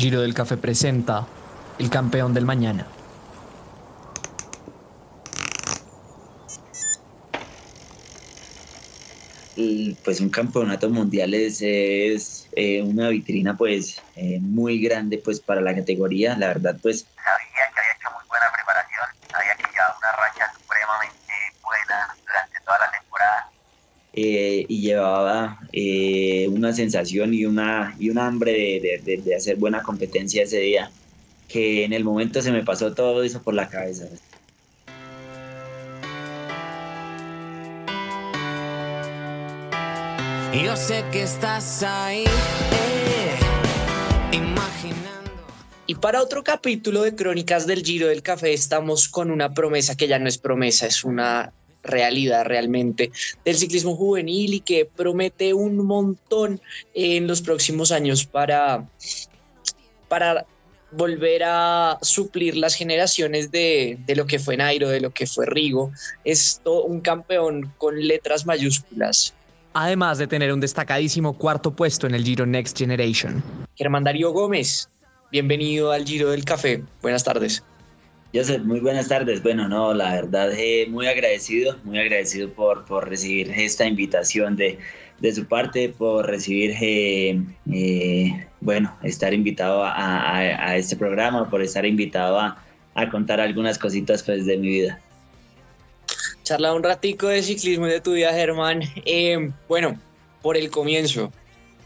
Giro del Café presenta El campeón del mañana. pues un campeonato mundial es, eh, una vitrina pues eh, muy grande pues para la categoría la verdad pues sabía que había hecho muy buena preparación había que llevar una racha supremamente buena durante toda la temporada eh, y llevaba una sensación y una y un hambre de, de hacer buena competencia ese día que en el momento se me pasó todo eso por la cabeza Yo sé que estás ahí, eh, imaginando. Y para otro capítulo de Crónicas del Giro del Café estamos con una promesa que ya no es promesa, es una realidad realmente del ciclismo juvenil y que promete un montón en los próximos años para, para volver a suplir las generaciones de, de, lo que fue Nairo, de lo que fue Rigo. Es todo un campeón con letras mayúsculas además de tener un destacadísimo cuarto puesto en el Giro Next Generation. Germán Darío Gómez, bienvenido al Giro del Café. Buenas tardes. Joseph, muy buenas tardes. Bueno, no, la verdad, eh, muy agradecido, muy agradecido por, por recibir esta invitación de, de su parte, por recibir, eh, eh, bueno, estar invitado a, a, este programa, por estar invitado a, a contar algunas cositas pues, de mi vida charla un ratico de ciclismo y de tu vida, Germán. Eh, bueno, por el comienzo,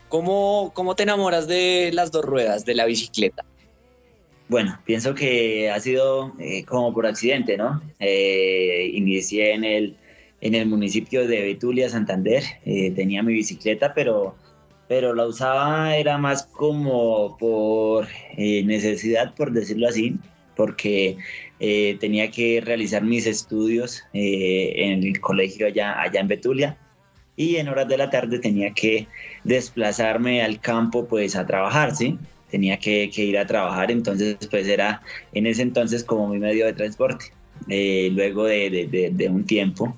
¿cómo, ¿cómo te enamoras de las dos ruedas, de la bicicleta? Bueno, pienso que ha sido eh, como por accidente, ¿no? Eh, inicié en el, en el municipio de Betulia, Santander. tenía mi bicicleta, pero, pero la usaba era más como por necesidad, por decirlo así, porque eh, tenía que realizar mis estudios eh, en el colegio allá, allá en Betulia y en horas de la tarde tenía que desplazarme al campo pues a trabajar, ¿sí? Tenía que, ir a trabajar, entonces pues era en ese entonces como mi medio de transporte. Eh, luego de, un tiempo,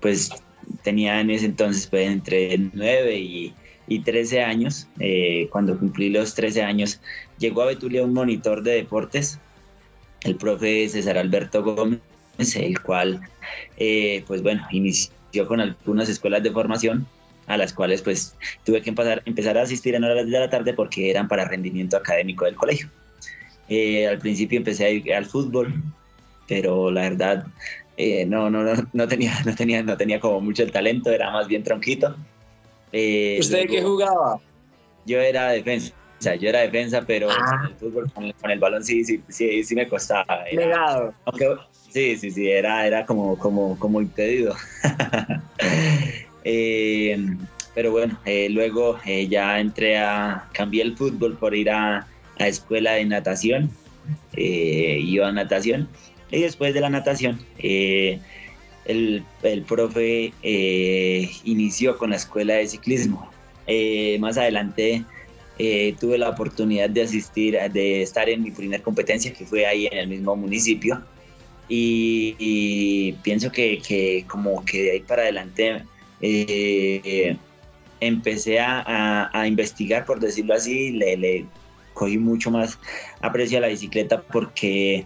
pues tenía en ese entonces pues entre 9 y, y 13 años. cuando cumplí los 13 años, llegó a Betulia un monitor de deportes, el profe César Alberto Gómez, el cual, eh, pues bueno, inició con algunas escuelas de formación a las cuales pues tuve que empezar, empezar a asistir en horas de la tarde porque eran para rendimiento académico del colegio. Eh, al principio empecé a ir al fútbol, pero la verdad eh, no, no, no, no, tenía, no, tenía, no tenía como mucho el talento, era más bien tronquito. ¿Usted qué jugaba? Yo era defensa. O sea, yo era defensa, pero ah. el fútbol con el, balón sí, sí, sí, sí me costaba. Era, sí, sí, sí, era, era como, como, como impedido. Eh, pero bueno, eh, luego eh, ya entré a, cambié el fútbol por ir a, a escuela de natación, iba a natación, y después de la natación, el, el profe inició con la escuela de ciclismo. más adelante eh, tuve la oportunidad de asistir, de estar en mi primera competencia, que fue ahí en el mismo municipio. Y, pienso que, que, como que de ahí para adelante eh, empecé a, a, investigar, por decirlo así, le, le, cogí mucho más aprecio a la bicicleta porque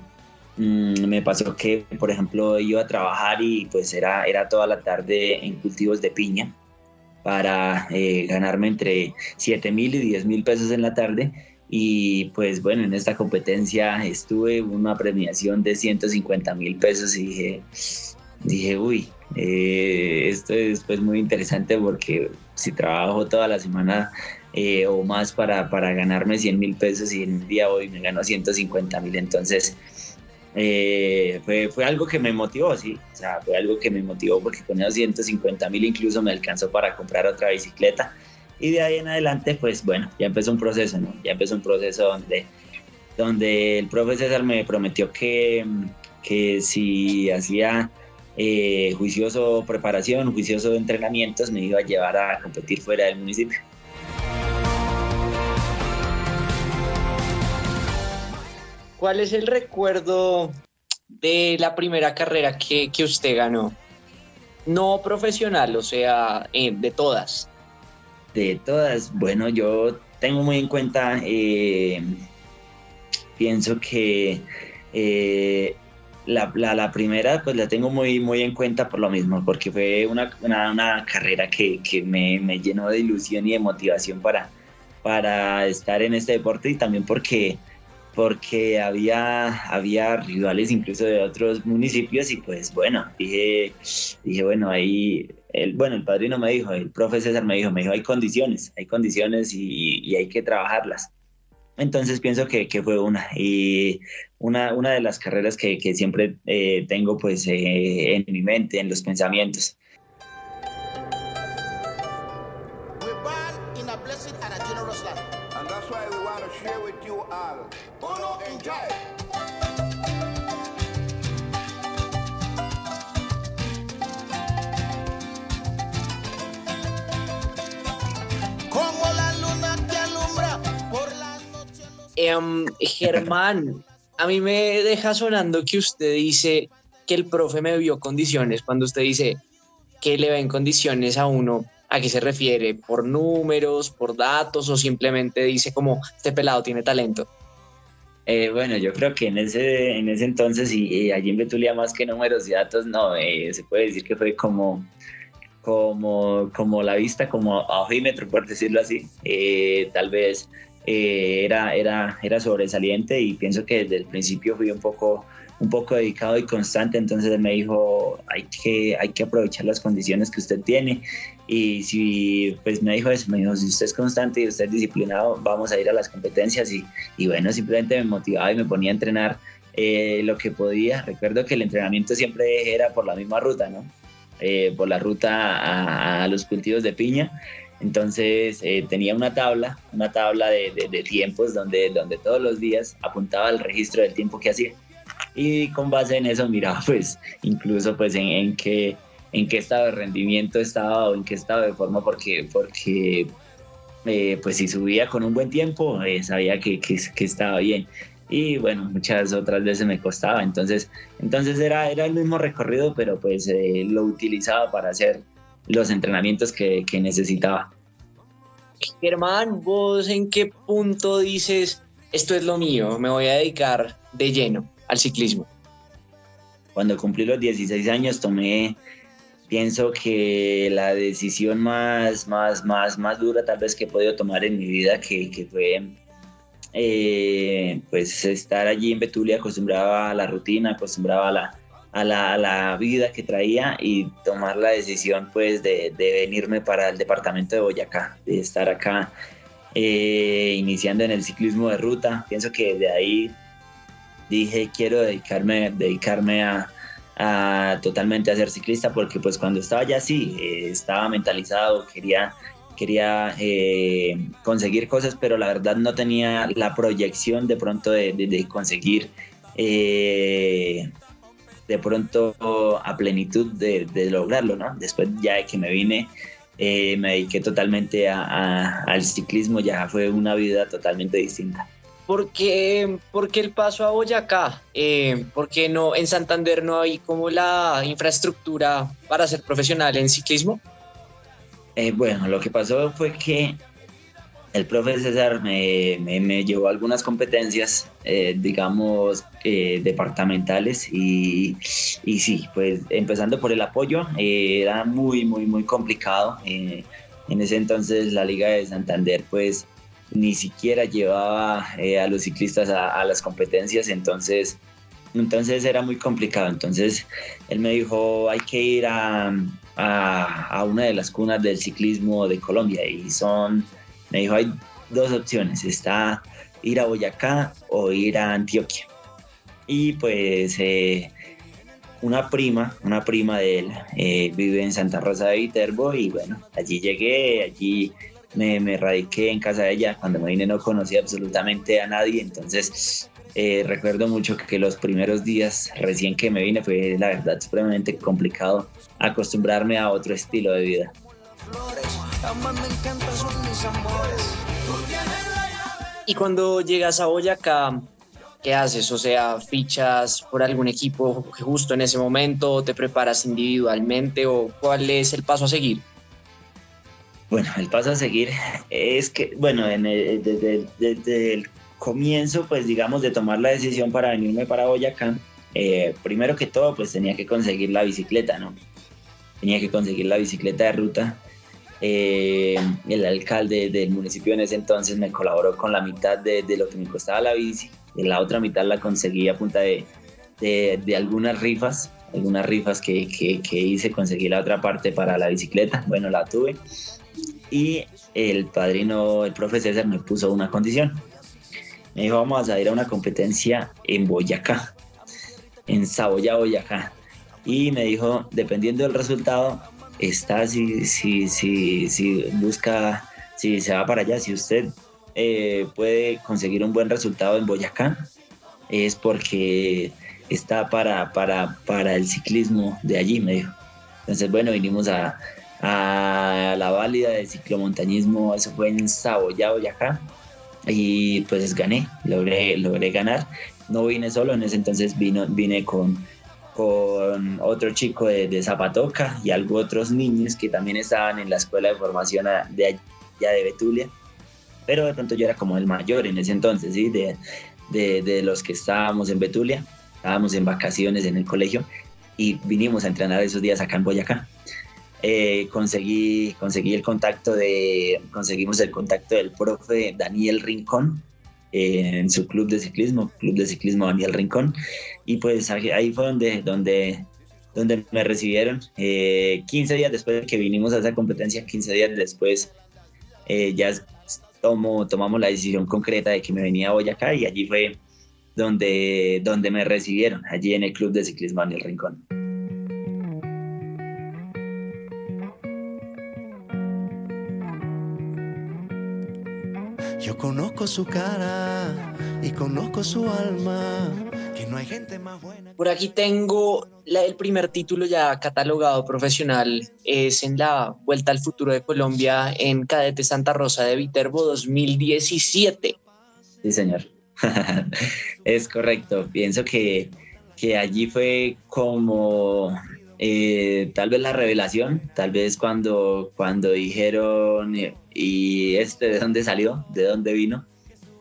mm, me pasó que, por ejemplo, iba a trabajar y pues era, era toda la tarde en cultivos de piña para eh, ganarme entre 7 mil y 10 mil pesos en la tarde. Y pues bueno, en esta competencia estuve una premiación de 150 mil pesos y dije, dije uy, eh, esto es pues muy interesante porque si trabajo toda la semana eh, o más para, para ganarme 100 mil pesos y en el día hoy me gano 150 mil, entonces eh, fue, fue, algo que me motivó, sí, o sea, fue algo que me motivó porque con esos 150 mil incluso me alcanzó para comprar otra bicicleta y de ahí en adelante, pues bueno, ya empezó un proceso, ¿no? Ya empezó un proceso donde, donde el profe César me prometió que, que si hacía eh, juicioso preparación, juicioso entrenamientos, me iba a llevar a competir fuera del municipio. ¿Cuál es el recuerdo de la primera carrera que, usted ganó? No profesional, o sea, eh, de todas. De todas, bueno, yo tengo muy en cuenta, eh, pienso que eh, la, la, primera pues la tengo muy, muy en cuenta por lo mismo, porque fue una, una, carrera que, que me, me, llenó de ilusión y de motivación para, para estar en este deporte y también porque, porque había, había rivales incluso de otros municipios y pues bueno, dije, dije bueno, ahí, el, bueno, el padrino me dijo, el profe César me dijo, me dijo, hay condiciones, hay condiciones y, y hay que trabajarlas. Entonces pienso que, que, fue una. Y una, una de las carreras que, que siempre eh, tengo pues eh, en mi mente, en los pensamientos. Em, Germán, a mí me deja sonando que usted dice que el profe me vio condiciones. Cuando usted dice que le ven condiciones a uno, ¿a qué se refiere? ¿Por números, por datos o simplemente dice como este pelado tiene talento? Eh, bueno, yo creo que en ese, en ese entonces y, allí en Betulia más que números y datos, no, eh, se puede decir que fue como, como, como la vista, como a ojímetro, por decirlo así. Eh, tal vez eh, era, era, era sobresaliente y pienso que desde el principio fui un poco, un poco dedicado y constante, entonces me dijo, hay que, hay que aprovechar las condiciones que usted tiene y si, pues me dijo eso, me dijo, si usted es constante y usted es disciplinado, vamos a ir a las competencias y, y bueno, simplemente me motivaba y me ponía a entrenar eh, lo que podía. Recuerdo que el entrenamiento siempre era por la misma ruta, ¿no? Eh, por la ruta a los cultivos de piña entonces eh, tenía una tabla, una tabla de, tiempos donde, donde todos los días apuntaba el registro del tiempo que hacía. Y con base en eso miraba pues incluso pues en, qué, en qué estado de rendimiento estaba o en qué estado de forma porque, porque eh, pues si subía con un buen tiempo eh, sabía que, que, estaba bien y bueno, muchas otras veces me costaba. Entonces, entonces era, era el mismo recorrido, pero pues lo utilizaba para hacer los entrenamientos que, que necesitaba. Germán, ¿vos en qué punto dices, esto es lo mío, me voy a dedicar de lleno al ciclismo? Cuando cumplí los 16 años tomé, pienso que la decisión más, más, más, más dura tal vez que he podido tomar en mi vida, que, que fue eh, pues estar allí en Betulia acostumbraba a la rutina, acostumbraba a la, a la, vida que traía y tomar la decisión pues de, venirme para el departamento de Boyacá, de estar acá eh, iniciando en el ciclismo de ruta. Pienso que de ahí dije quiero dedicarme, dedicarme a, totalmente a ser ciclista porque pues cuando estaba ya así, eh, estaba mentalizado, quería quería eh, conseguir cosas, pero la verdad no tenía la proyección de pronto de, conseguir de pronto a plenitud de, lograrlo, ¿no? Después ya de que me vine, eh, me dediqué totalmente al ciclismo, ya fue una vida totalmente distinta. ¿Por qué, el paso a Boyacá? Eh, ¿Por qué no en Santander no hay como la infraestructura para ser profesional en ciclismo? Eh, bueno, lo que pasó fue que el profe César me, me, llevó algunas competencias, eh, digamos, eh, departamentales y, y, sí, pues empezando por el apoyo, eh, era muy, muy, muy complicado. en ese entonces la Liga de Santander, pues ni siquiera llevaba a los ciclistas a, las competencias, entonces, entonces era muy complicado. Entonces él me dijo, hay que ir a, a, a una de las cunas del ciclismo de Colombia y son me dijo, hay dos opciones, está ir a Boyacá o ir a Antioquia. Y pues eh, una prima, una prima de él, eh, vive en Santa Rosa de Viterbo y bueno, allí llegué, allí me, me radiqué en casa de ella. Cuando me vine no conocía absolutamente a nadie, entonces eh, recuerdo mucho que los primeros días recién que me vine fue la verdad supremamente complicado acostumbrarme a otro estilo de vida. Y cuando llegas a Boyacá, ¿qué haces? O sea, fichas por algún equipo justo en ese momento, te preparas individualmente o cuál es el paso a seguir? Bueno, el paso a seguir es que, bueno, desde, el comienzo, pues digamos, de tomar la decisión para venirme para Boyacá, eh, primero que todo, pues tenía que conseguir la bicicleta, ¿no? Tenía que conseguir la bicicleta de ruta. Eh, el alcalde del municipio en ese entonces me colaboró con la mitad de, lo que me costaba la bici, y la otra mitad la conseguí a punta de, de algunas rifas algunas rifas que, que, hice, conseguí la otra parte para la bicicleta, bueno, la tuve. Y el padrino, el profe César, me puso una condición. Me dijo, vamos a ir a una competencia en Boyacá, en Saboya, Boyacá. Y me dijo, dependiendo del resultado, está si, si, si, busca, si se va para allá, si usted eh, puede conseguir un buen resultado en Boyacá, es porque está para, para, para el ciclismo de allí, me dijo. Entonces, bueno, vinimos a, a la válida de ciclomontañismo, eso fue en Saboya, acá y pues gané, logré, logré ganar. No vine solo, en ese entonces vino, vine con, con otro chico de, Zapatoca y algo otros niños que también estaban en la escuela de formación de allá de Betulia. Pero de pronto yo era como el mayor en ese entonces. De, de, de los que estábamos en Betulia estábamos en vacaciones en el colegio y vinimos a entrenar esos días acá en Boyacá. Eh, conseguí, conseguí el contacto de, conseguimos el contacto del profe Daniel Rincón en su club de ciclismo, Club de Ciclismo Daniel Rincón, y pues ahí fue donde, donde, donde me recibieron. 15 eh, días después de que vinimos a esa competencia, 15 días después ya tomo, tomamos la decisión concreta de que me venía a Boyacá y allí fue donde, donde me recibieron, allí en el Club de Ciclismo en el Rincón. Conozco su cara y conozco su alma, que no hay gente más buena. Por aquí tengo el primer título ya catalogado profesional, es en la Vuelta al Futuro de Colombia en Cadete Santa Rosa de Viterbo 2017. Sí, señor. es correcto, pienso que, allí fue como eh, tal vez la revelación, tal vez cuando, cuando dijeron, ¿y este de dónde salió? ¿De dónde vino?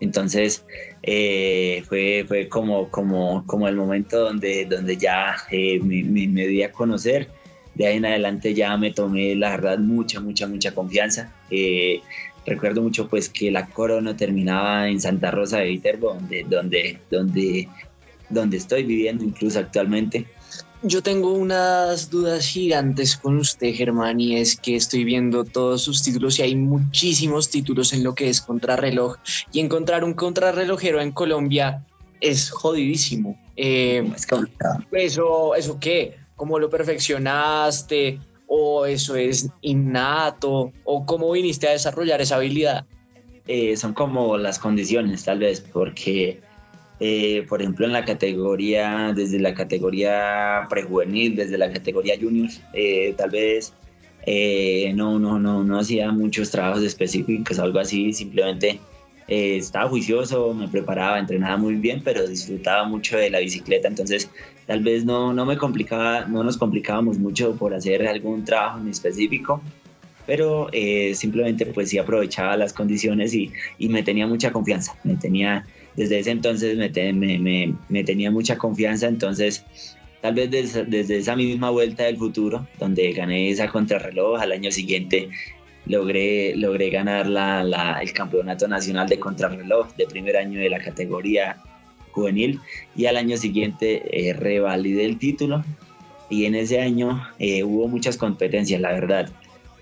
Entonces eh, fue, fue como, como, como el momento donde, donde ya eh, me, me, di a conocer. De ahí en adelante ya me tomé, la verdad, mucha, mucha, mucha confianza. Recuerdo mucho pues que la corona terminaba en Santa Rosa de Viterbo, donde, donde, donde, donde estoy viviendo incluso actualmente. Yo tengo unas dudas gigantes con usted, Germán, y es que estoy viendo todos sus títulos y hay muchísimos títulos en lo que es contrarreloj. Y encontrar un contrarrelojero en Colombia es jodidísimo. Eh, es Eso, ¿Eso qué? ¿Cómo lo perfeccionaste? o eso es innato o cómo viniste a desarrollar esa habilidad? Eh, son como las condiciones tal vez porque eh, por ejemplo en la categoría desde la categoría prejuvenil desde la categoría junior eh, tal vez no no no no hacía muchos trabajos específicos algo así simplemente estaba juicioso me preparaba entrenaba muy bien pero disfrutaba mucho de la bicicleta. Entonces tal vez no, no me complicaba, no nos complicábamos mucho por hacer algún trabajo en específico, pero eh, simplemente pues sí aprovechaba las condiciones y, y, me tenía mucha confianza, me tenía, desde ese entonces me, me, me, tenía mucha confianza, entonces tal vez desde, desde, esa misma vuelta del futuro, donde gané esa contrarreloj, al año siguiente logré, logré ganar la, la, el campeonato nacional de contrarreloj de primer año de la categoría juvenil y al año siguiente eh, revalidé el título y en ese año eh, hubo muchas competencias, la verdad.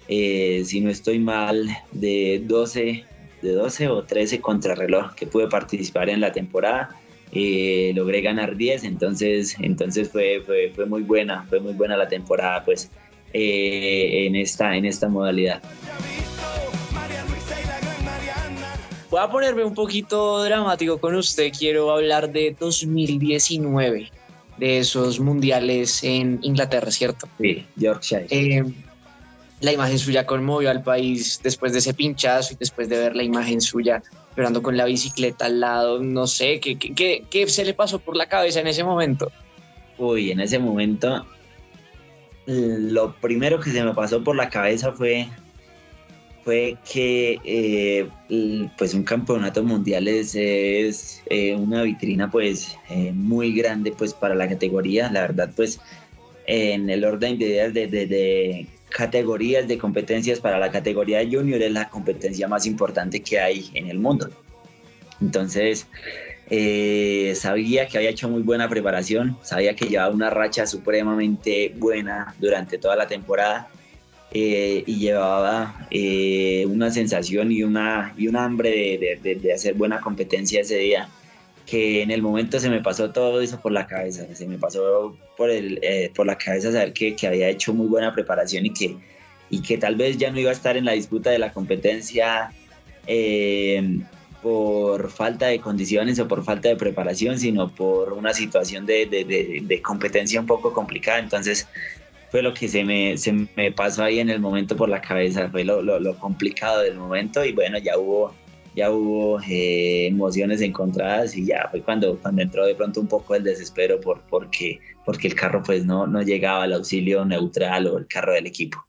Eh, si no estoy mal, de 12, de 12 o 13 contrarreloj que pude participar en la temporada. logré ganar 10, entonces, entonces fue, fue, fue, muy buena, fue muy buena la temporada pues en, esta, en esta modalidad. Voy a ponerme un poquito dramático con usted. Quiero hablar de 2019, de esos mundiales en Inglaterra, ¿cierto? Sí, Yorkshire. Eh, la imagen suya conmovió al país después de ese pinchazo y después de ver la imagen suya llorando con la bicicleta al lado. No sé, ¿qué, qué, qué se le pasó por la cabeza en ese momento? Uy, en ese momento lo primero que se me pasó por la cabeza fue fue que eh, pues un campeonato mundial es, es eh, una vitrina pues eh, muy grande pues para la categoría. La verdad pues en el orden de ideas de, de, categorías de competencias para la categoría de junior es la competencia más importante que hay en el mundo. Entonces sabía que había hecho muy buena preparación, sabía que llevaba una racha supremamente buena durante toda la temporada eh, y llevaba eh, una sensación y una, y un hambre de, de, hacer buena competencia ese día, que en el momento se me pasó todo eso por la cabeza, se me pasó por, el, eh, por la cabeza saber que, que, había hecho muy buena preparación y que, y que tal vez ya no iba a estar en la disputa de la competencia por falta de condiciones o por falta de preparación, sino por una situación de, de competencia un poco complicada. Entonces, fue lo que se me, se me pasó ahí en el momento por la cabeza, fue lo, lo, complicado del momento y bueno, ya hubo, ya hubo eh, emociones encontradas y ya fue cuando, cuando entró de pronto un poco el desespero por, porque, porque el carro pues no, no llegaba al auxilio neutral o el carro del equipo.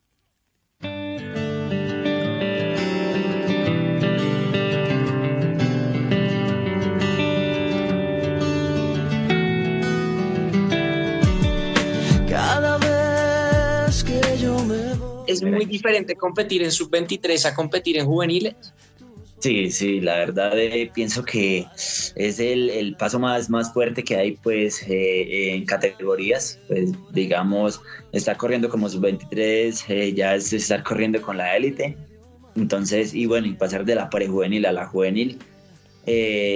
es muy diferente competir en sub-23 a competir en juveniles. Sí, sí, la verdad eh, pienso que es el, el, paso más, más fuerte que hay pues eh, en categorías, pues digamos, estar corriendo como sub-23 eh, ya es estar corriendo con la élite, entonces, y bueno, y pasar de la prejuvenil a la juvenil,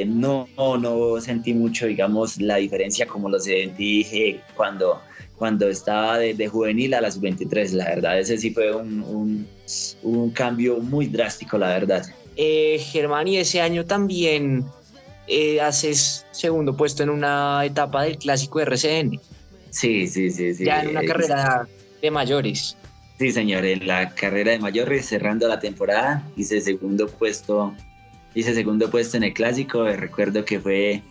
no, no sentí mucho, digamos, la diferencia como lo sentí cuando cuando estaba de, juvenil a las 23, la verdad, ese sí fue un, un, cambio muy drástico, la verdad. Eh, Germán, y ese año también eh, haces segundo puesto en una etapa del clásico RCN. Sí, sí, sí, sí. Ya en una carrera de mayores. Sí, señor, en la carrera de mayores, cerrando la temporada, hice segundo puesto, hice segundo puesto en el clásico, recuerdo que fue...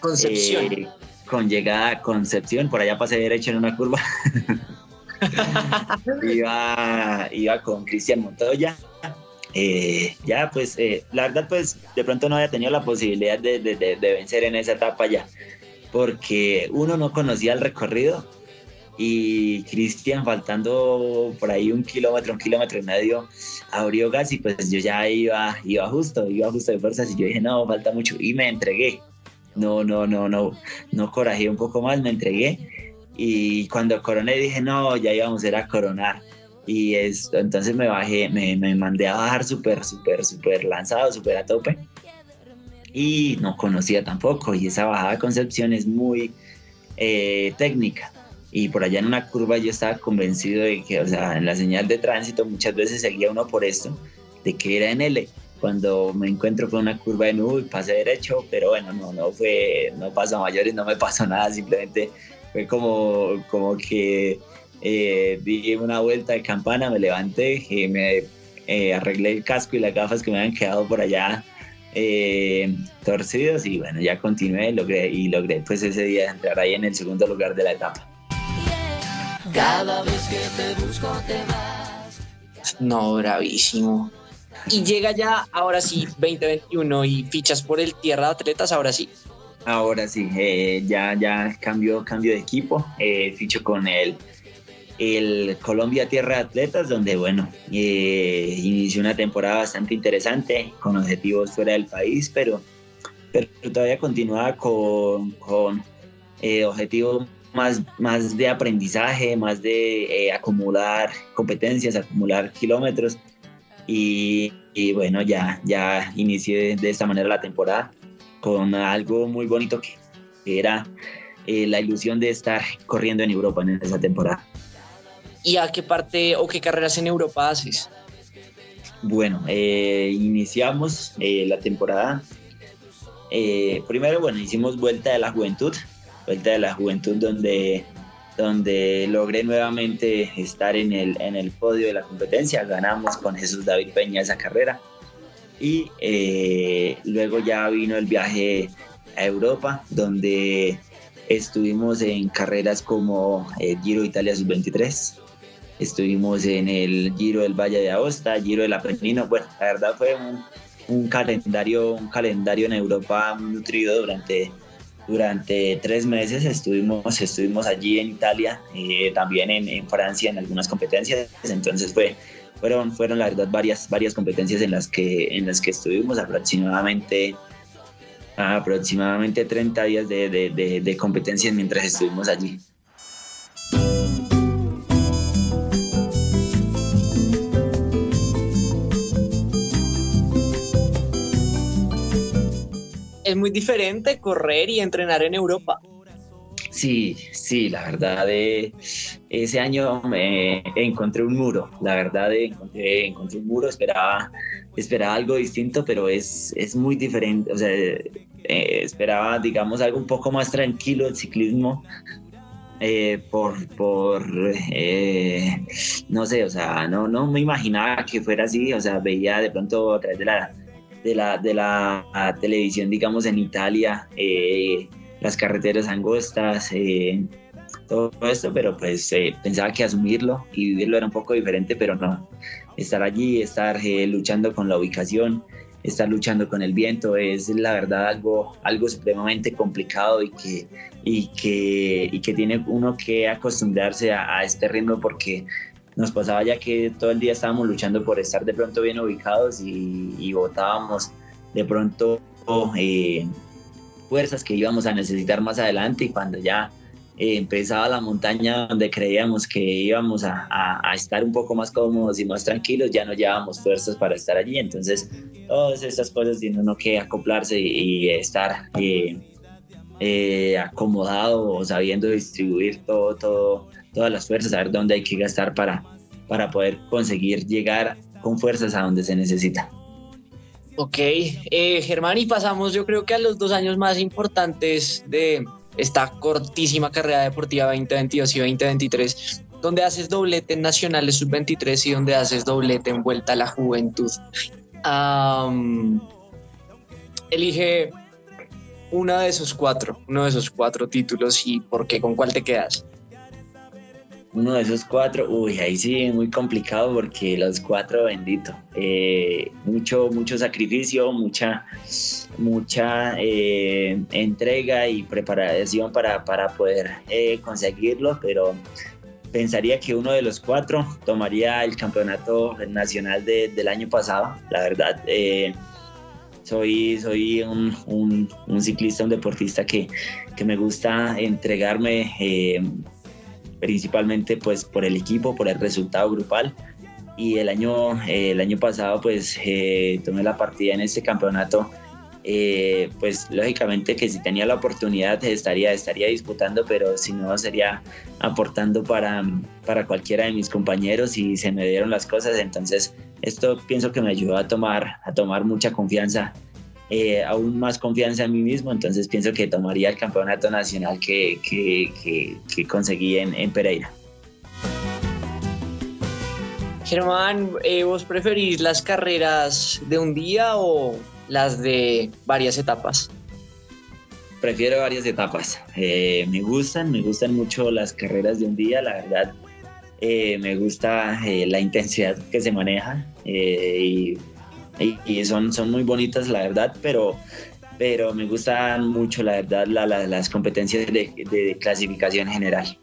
Concepción. Eh, con llegada a Concepción, por allá pasé derecho en una curva. iba, iba con Cristian Montoya. Eh, ya, pues, eh, la verdad, pues, de pronto no había tenido la posibilidad de, de, vencer en esa etapa ya, porque uno no conocía el recorrido y Cristian, faltando por ahí un kilómetro, un kilómetro y medio, abrió gas y pues yo ya iba, iba justo, iba justo de fuerzas y yo dije, no, falta mucho y me entregué no, no, no, no, no corajé un poco más, me entregué y cuando coroné dije, no, ya íbamos a ir a coronar. Y es, entonces me bajé, me, me mandé a bajar súper, súper, súper lanzado, súper a tope. Y no conocía tampoco. Y esa bajada de Concepción es muy eh, técnica. Y por allá en una curva yo estaba convencido de que, o sea, en la señal de tránsito muchas veces seguía uno por esto, de que era en L cuando me encuentro con una curva de nube, pasé derecho, pero bueno, no, no fue, no pasó a mayores, no me pasó nada, simplemente fue como, como que eh, di una vuelta de campana, me levanté, y me eh, arreglé el casco y las gafas que me habían quedado por allá eh, torcidos y bueno, ya continué logré, y logré pues ese día entrar ahí en el segundo lugar de la etapa. Cada vez que te busco te vas. No, bravísimo y llega ya, ahora sí, 2021 y fichas por el Tierra de Atletas, ahora sí. Ahora sí, eh, ya, ya cambio, cambio de equipo, eh, ficho con el, el Colombia Tierra de Atletas, donde bueno, eh, inició una temporada bastante interesante, con objetivos fuera del país, pero, pero todavía continuaba con, con objetivos más, más de aprendizaje, más de acumular competencias, acumular kilómetros y, bueno, ya, ya inicié de esta manera la temporada con algo muy bonito que era eh, la ilusión de estar corriendo en Europa en esa temporada. ¿Y a qué parte o qué carreras en Europa haces? Bueno, eh, iniciamos eh, la temporada. primero, bueno, hicimos Vuelta de la Juventud, Vuelta de la Juventud donde donde logré nuevamente estar en el, en el podio de la competencia. Ganamos con Jesús David Peña esa carrera. Y eh, luego ya vino el viaje a Europa, donde estuvimos en carreras como Giro Italia Sub-23. Estuvimos en el Giro del Valle de Aosta, Giro del Apennino, bueno, la verdad fue un, calendario, un calendario en Europa nutrido durante, durante tres meses, estuvimos, estuvimos allí en Italia, eh, también en, en, Francia en algunas competencias, entonces fue, fueron, fueron la verdad varias, varias competencias en las que, en las que estuvimos. Aproximadamente aproximadamente 30 días de, de, de competencias mientras estuvimos allí. Es muy diferente correr y entrenar en Europa. Sí, sí, la verdad, eh, ese año me encontré un muro, la verdad, encontré, encontré un muro, esperaba, esperaba algo distinto, pero es, es muy diferente, o sea, eh, esperaba, digamos, algo un poco más tranquilo el ciclismo, eh, por, por no sé, o sea, no, no me imaginaba que fuera así, o sea, veía de pronto a través de la de la, de la televisión, digamos, en Italia, eh, las carreteras angostas, eh, todo esto, pero pues eh, pensaba que asumirlo y vivirlo era un poco diferente, pero no. Estar allí, estar luchando con la ubicación, estar luchando con el viento, es la verdad algo, algo supremamente complicado y que, y, que, y que tiene uno que acostumbrarse a, a este ritmo porque nos pasaba ya que todo el día estábamos luchando por estar de pronto bien ubicados y, y botábamos de pronto eh, fuerzas que íbamos a necesitar más adelante y cuando ya eh, empezaba la montaña donde creíamos que íbamos a, a, estar un poco más cómodos y más tranquilos, ya no llevábamos fuerzas para estar allí. Entonces, todas estas cosas tienen uno que acoplarse y, estar eh, acomodado o sabiendo distribuir todo, todo todas las fuerzas, saber dónde hay que gastar para, para poder conseguir llegar con fuerzas a donde se necesita. Ok, eh, Germán, y pasamos yo creo que a los dos años más importantes de esta cortísima carrera deportiva 2022 y 2023, donde haces doblete en Nacionales Sub-23 y donde haces doblete en Vuelta a la Juventud. elige uno de esos cuatro, uno de esos cuatro títulos y por qué, con cuál te quedas uno de esos cuatro, uy, ahí sí muy complicado porque los cuatro, bendito. Eh, mucho, mucho sacrificio, mucha, mucha eh, entrega y preparación para, para poder eh, conseguirlo, pero pensaría que uno de los cuatro tomaría el campeonato nacional del año pasado, la verdad. soy, soy un, un, un, ciclista, un deportista que, que me gusta entregarme principalmente pues por el equipo, por el resultado grupal. Y el año, eh, el año pasado pues eh, tomé la partida en este campeonato. Eh, pues lógicamente que si tenía la oportunidad estaría, estaría disputando, pero si no sería aportando para, para cualquiera de mis compañeros y se me dieron las cosas. Entonces esto pienso que me ayudó a tomar, a tomar mucha confianza eh, aún más confianza en mí mismo, entonces pienso que tomaría el campeonato nacional que, que, que, conseguí en, en, Pereira. Germán, eh, ¿vos preferís las carreras de un día o las de varias etapas? Prefiero varias etapas. Eh, me gustan, me gustan mucho las carreras de un día, la verdad. me gusta la intensidad que se maneja y y, son, son muy bonitas, la verdad, pero, pero me gustan mucho, la verdad, las competencias de, clasificación general.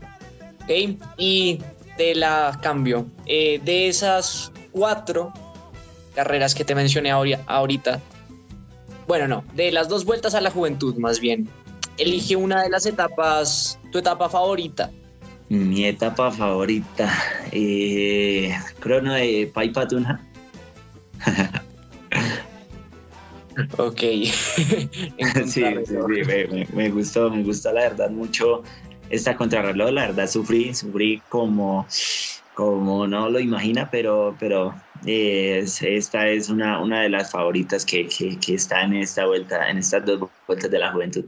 Ok, y de la cambio, eh, de esas cuatro carreras que te mencioné ahorita, bueno, no, de las dos vueltas a la juventud, más bien, elige una de las etapas, tu etapa favorita. Mi etapa favorita, eh, crono de Paipatuna. Ok. sí, sí, sí, me, gustó, me gustó la verdad mucho esta contrarreloj, la verdad sufrí, sufrí como, como no lo imagina, pero, pero esta es una, una de las favoritas que, que, que está en esta vuelta, en estas dos vueltas de la juventud.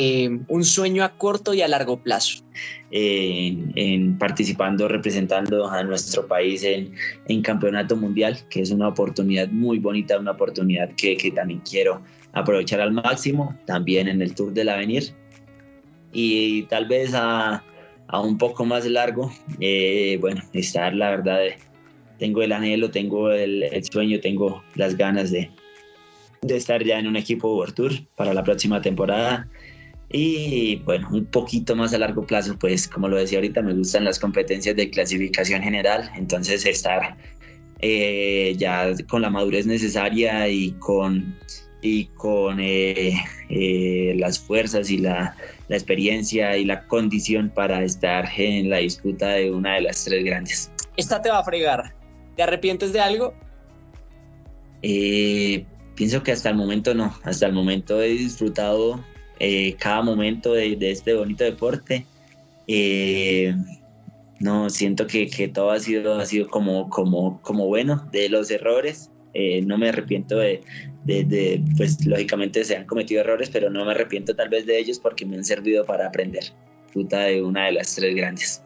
Eh, un sueño a corto y a largo plazo? en, participando, representando a nuestro país en, en, campeonato mundial, que es una oportunidad muy bonita, una oportunidad que, que también quiero aprovechar al máximo, también en el Tour del Avenir y tal vez a, a un poco más largo, eh, bueno, estar la verdad, tengo el anhelo, tengo el, el, sueño, tengo las ganas de, de estar ya en un equipo World Tour para la próxima temporada. Y bueno, un poquito más a largo plazo, pues como lo decía ahorita, me gustan las competencias de clasificación general, entonces estar eh, ya con la madurez necesaria y con, y con eh, eh, las fuerzas y la, la, experiencia y la condición para estar en la disputa de una de las tres grandes. Esta te va a fregar. ¿Te arrepientes de algo? pienso que hasta el momento no, hasta el momento he disfrutado eh, cada momento de, este bonito deporte. Eh, no, siento que, que, todo ha sido, ha sido como, como, como bueno, de los errores. Eh, no me arrepiento de, de, pues lógicamente se han cometido errores, pero no me arrepiento tal vez de ellos porque me han servido para aprender. Puta de una de las tres grandes.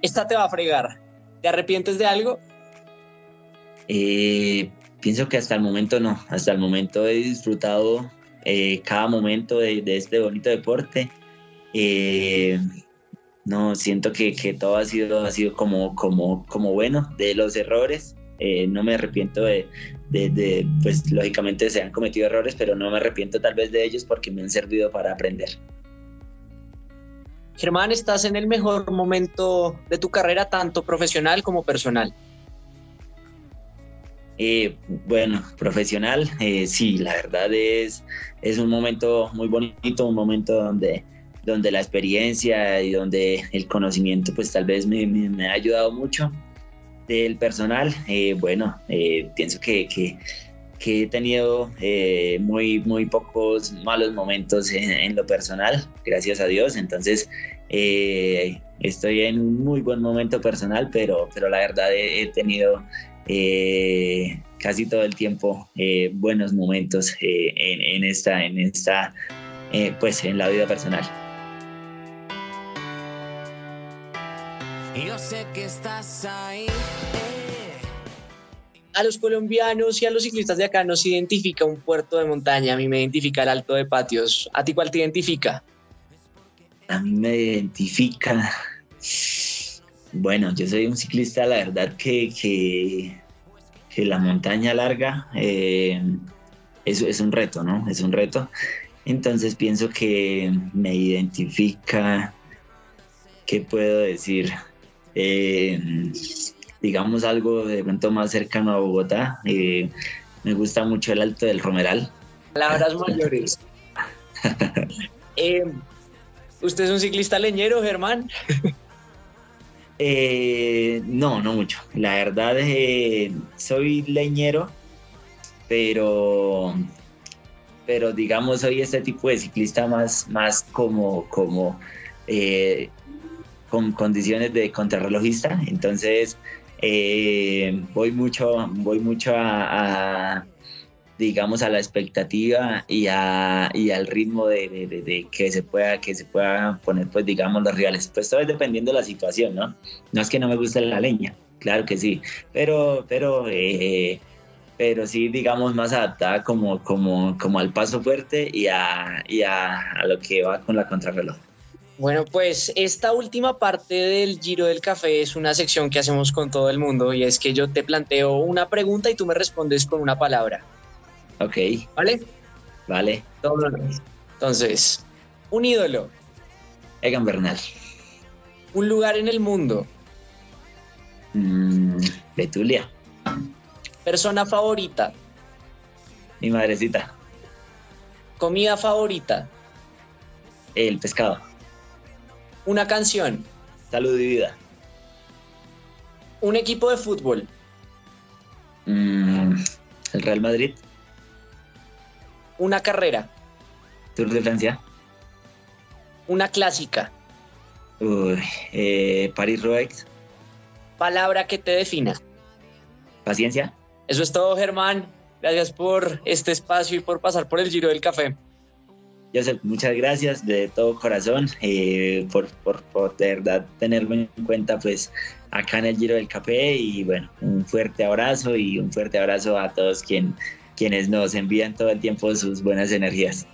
Esta te va a fregar. ¿Te arrepientes de algo? pienso que hasta el momento no. Hasta el momento he disfrutado eh, cada momento de, este bonito deporte. Eh, no, siento que, que, todo ha sido, ha sido como, como, como bueno, de los errores. Eh, no me arrepiento de, de, pues lógicamente se han cometido errores, pero no me arrepiento tal vez de ellos porque me han servido para aprender. Germán, estás en el mejor momento de tu carrera, tanto profesional como personal. Eh, bueno, profesional, eh, sí, la verdad es, es un momento muy bonito, un momento donde, donde la experiencia y donde el conocimiento pues tal vez me, me, ha ayudado mucho. Del personal, eh, bueno, pienso que, que, que, he tenido muy, muy pocos malos momentos en, en, lo personal, gracias a Dios, entonces estoy en un muy buen momento personal, pero, pero la verdad he, he tenido eh, casi todo el tiempo eh, buenos momentos eh, en, esta, en esta, pues en la vida personal. Yo sé que estás ahí. A los colombianos y a los ciclistas de acá nos identifica un puerto de montaña. A mí me identifica el Alto de Patios. ¿A ti cuál te identifica? A mí me identifica bueno, yo soy un ciclista, la verdad que, que, la montaña larga eh, es, un reto, ¿no? Es un reto. Entonces pienso que me identifica, ¿qué puedo decir? Eh, digamos algo de pronto más cercano a Bogotá. Eh, me gusta mucho el Alto del Romeral. Palabras mayores. ¿Usted es un ciclista leñero, Germán? Eh, no, no mucho. La verdad, eh, soy leñero, pero, pero digamos, soy este tipo de ciclista más, más como, como eh, con condiciones de contrarrelojista. Entonces, voy mucho, voy mucho a digamos, a la expectativa y, a, y al ritmo de, de, que se pueda que se pueda poner, pues, digamos, los rivales. Pues todo es dependiendo de la situación, ¿no? No es que no me guste la leña, claro que sí, pero, pero, eh, pero sí, digamos, más adaptada como, como, como al paso fuerte y, a, y a, a lo que va con la contrarreloj. Bueno, pues esta última parte del Giro del Café es una sección que hacemos con todo el mundo y es que yo te planteo una pregunta y tú me respondes con una palabra. Ok. ¿Vale? Vale. Entonces, un ídolo. Egan Bernal. Un lugar en el mundo. Mm, Betulia. Persona favorita. Mi madrecita. Comida favorita. El pescado. Una canción. Salud y vida. Un equipo de fútbol. Mm, el Real Madrid. Una carrera. Tour de Francia. Una clásica. Uy, eh, Paris-Roubaix. Palabra que te defina. Paciencia. Eso es todo, Germán. Gracias por este espacio y por pasar por el Giro del Café. Joseph, muchas gracias de todo corazón eh, por, por, por, de verdad tenerme en cuenta pues acá en el Giro del Café y bueno, un fuerte abrazo y un fuerte abrazo a todos quien, quienes nos envían todo el tiempo sus buenas energías.